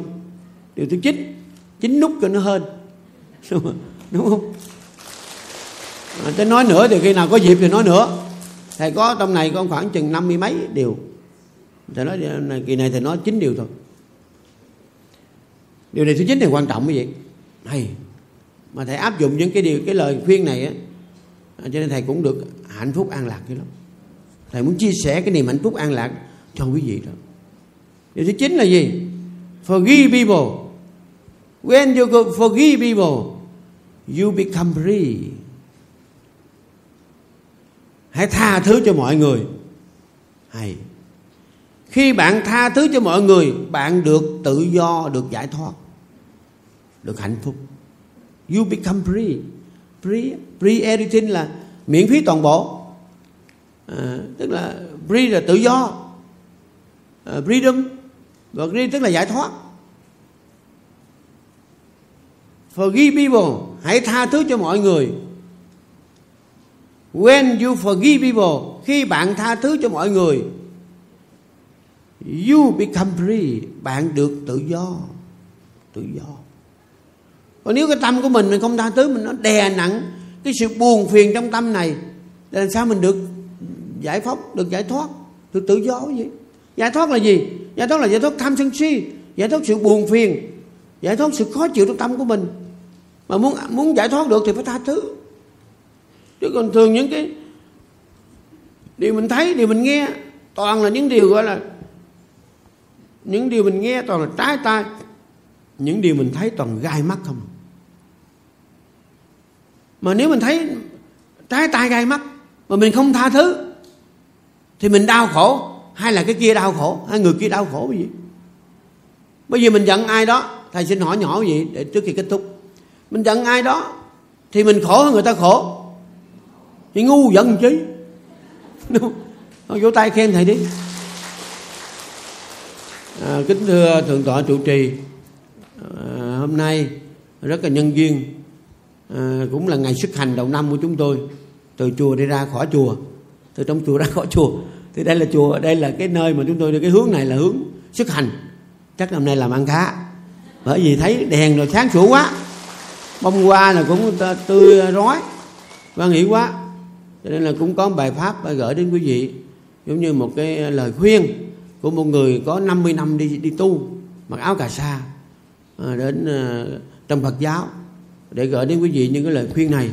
Speaker 1: Điều thứ chín chín nút cho nó hơn đúng không? À, tới nói nữa thì khi nào có dịp thì nói nữa thầy có trong này có khoảng chừng năm mươi mấy điều. Thầy nói kỳ này thầy nói chín điều thôi. Điều này thứ chín thì quan trọng cái gì? Hay mà thầy áp dụng những cái điều cái lời khuyên này á à, cho nên thầy cũng được hạnh phúc an lạc cái lắm. Thầy muốn chia sẻ cái niềm hạnh phúc an lạc cho quý vị đó. Điều thứ chín là gì? Forgive people. When you go forgive people you become free hãy tha thứ cho mọi người. Hay. Khi bạn tha thứ cho mọi người bạn được tự do được giải thoát được hạnh phúc. You become free. Free free everything là miễn phí toàn bộ. À, tức là free là tự do. À, freedom. Và free tức là giải thoát. Forgive people. Hãy tha thứ cho mọi người when you forgive people, khi bạn tha thứ cho mọi người, you become free. Bạn được tự do. Tự do. Còn nếu cái tâm của mình mình không tha thứ, mình nó đè nặng cái sự buồn phiền trong tâm này làm sao mình được giải phóng, được giải thoát, được tự do cái gì giải thoát là gì? Giải thoát là giải thoát tham sân si, giải thoát sự buồn phiền, giải thoát sự khó chịu trong tâm của mình. Mà muốn muốn giải thoát được thì phải tha thứ chứ còn thường những cái điều mình thấy, điều mình nghe, toàn là những điều gọi là những điều mình nghe toàn là trái tai. Những điều mình thấy toàn gai mắt không. Mà nếu mình thấy trái tai gai mắt, mà mình không tha thứ, thì mình đau khổ. Hay là cái kia đau khổ, hay người kia đau khổ cái gì? Bây giờ mình giận ai đó, thầy xin hỏi nhỏ gì để trước khi kết thúc. Mình giận ai đó, thì mình khổ hơn người ta khổ thì ngu giận chứ đúng vỗ tay khen thầy đi à, kính thưa thượng tọa trụ trì à, hôm nay rất là nhân duyên à, cũng là ngày xuất hành đầu năm của chúng tôi từ chùa đi ra khỏi chùa từ trong chùa ra khỏi chùa thì đây là chùa đây là cái nơi mà chúng tôi cái hướng này là hướng xuất hành chắc năm nay làm ăn khá bởi vì thấy đèn rồi sáng sủa quá bông hoa là cũng tươi rói và nghĩ quá cho nên là cũng có bài pháp gửi đến quý vị giống như một cái lời khuyên của một người có 50 năm đi đi tu mặc áo cà sa à, đến à, trong Phật giáo để gửi đến quý vị những cái lời khuyên này.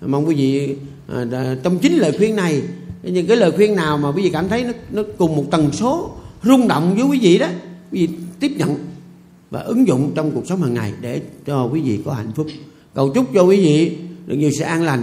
Speaker 1: Mong quý vị à, trong chính lời khuyên này những cái lời khuyên nào mà quý vị cảm thấy nó, nó cùng một tần số rung động với quý vị đó quý vị tiếp nhận và ứng dụng trong cuộc sống hàng ngày để cho quý vị có hạnh phúc. Cầu chúc cho quý vị được nhiều sự an lành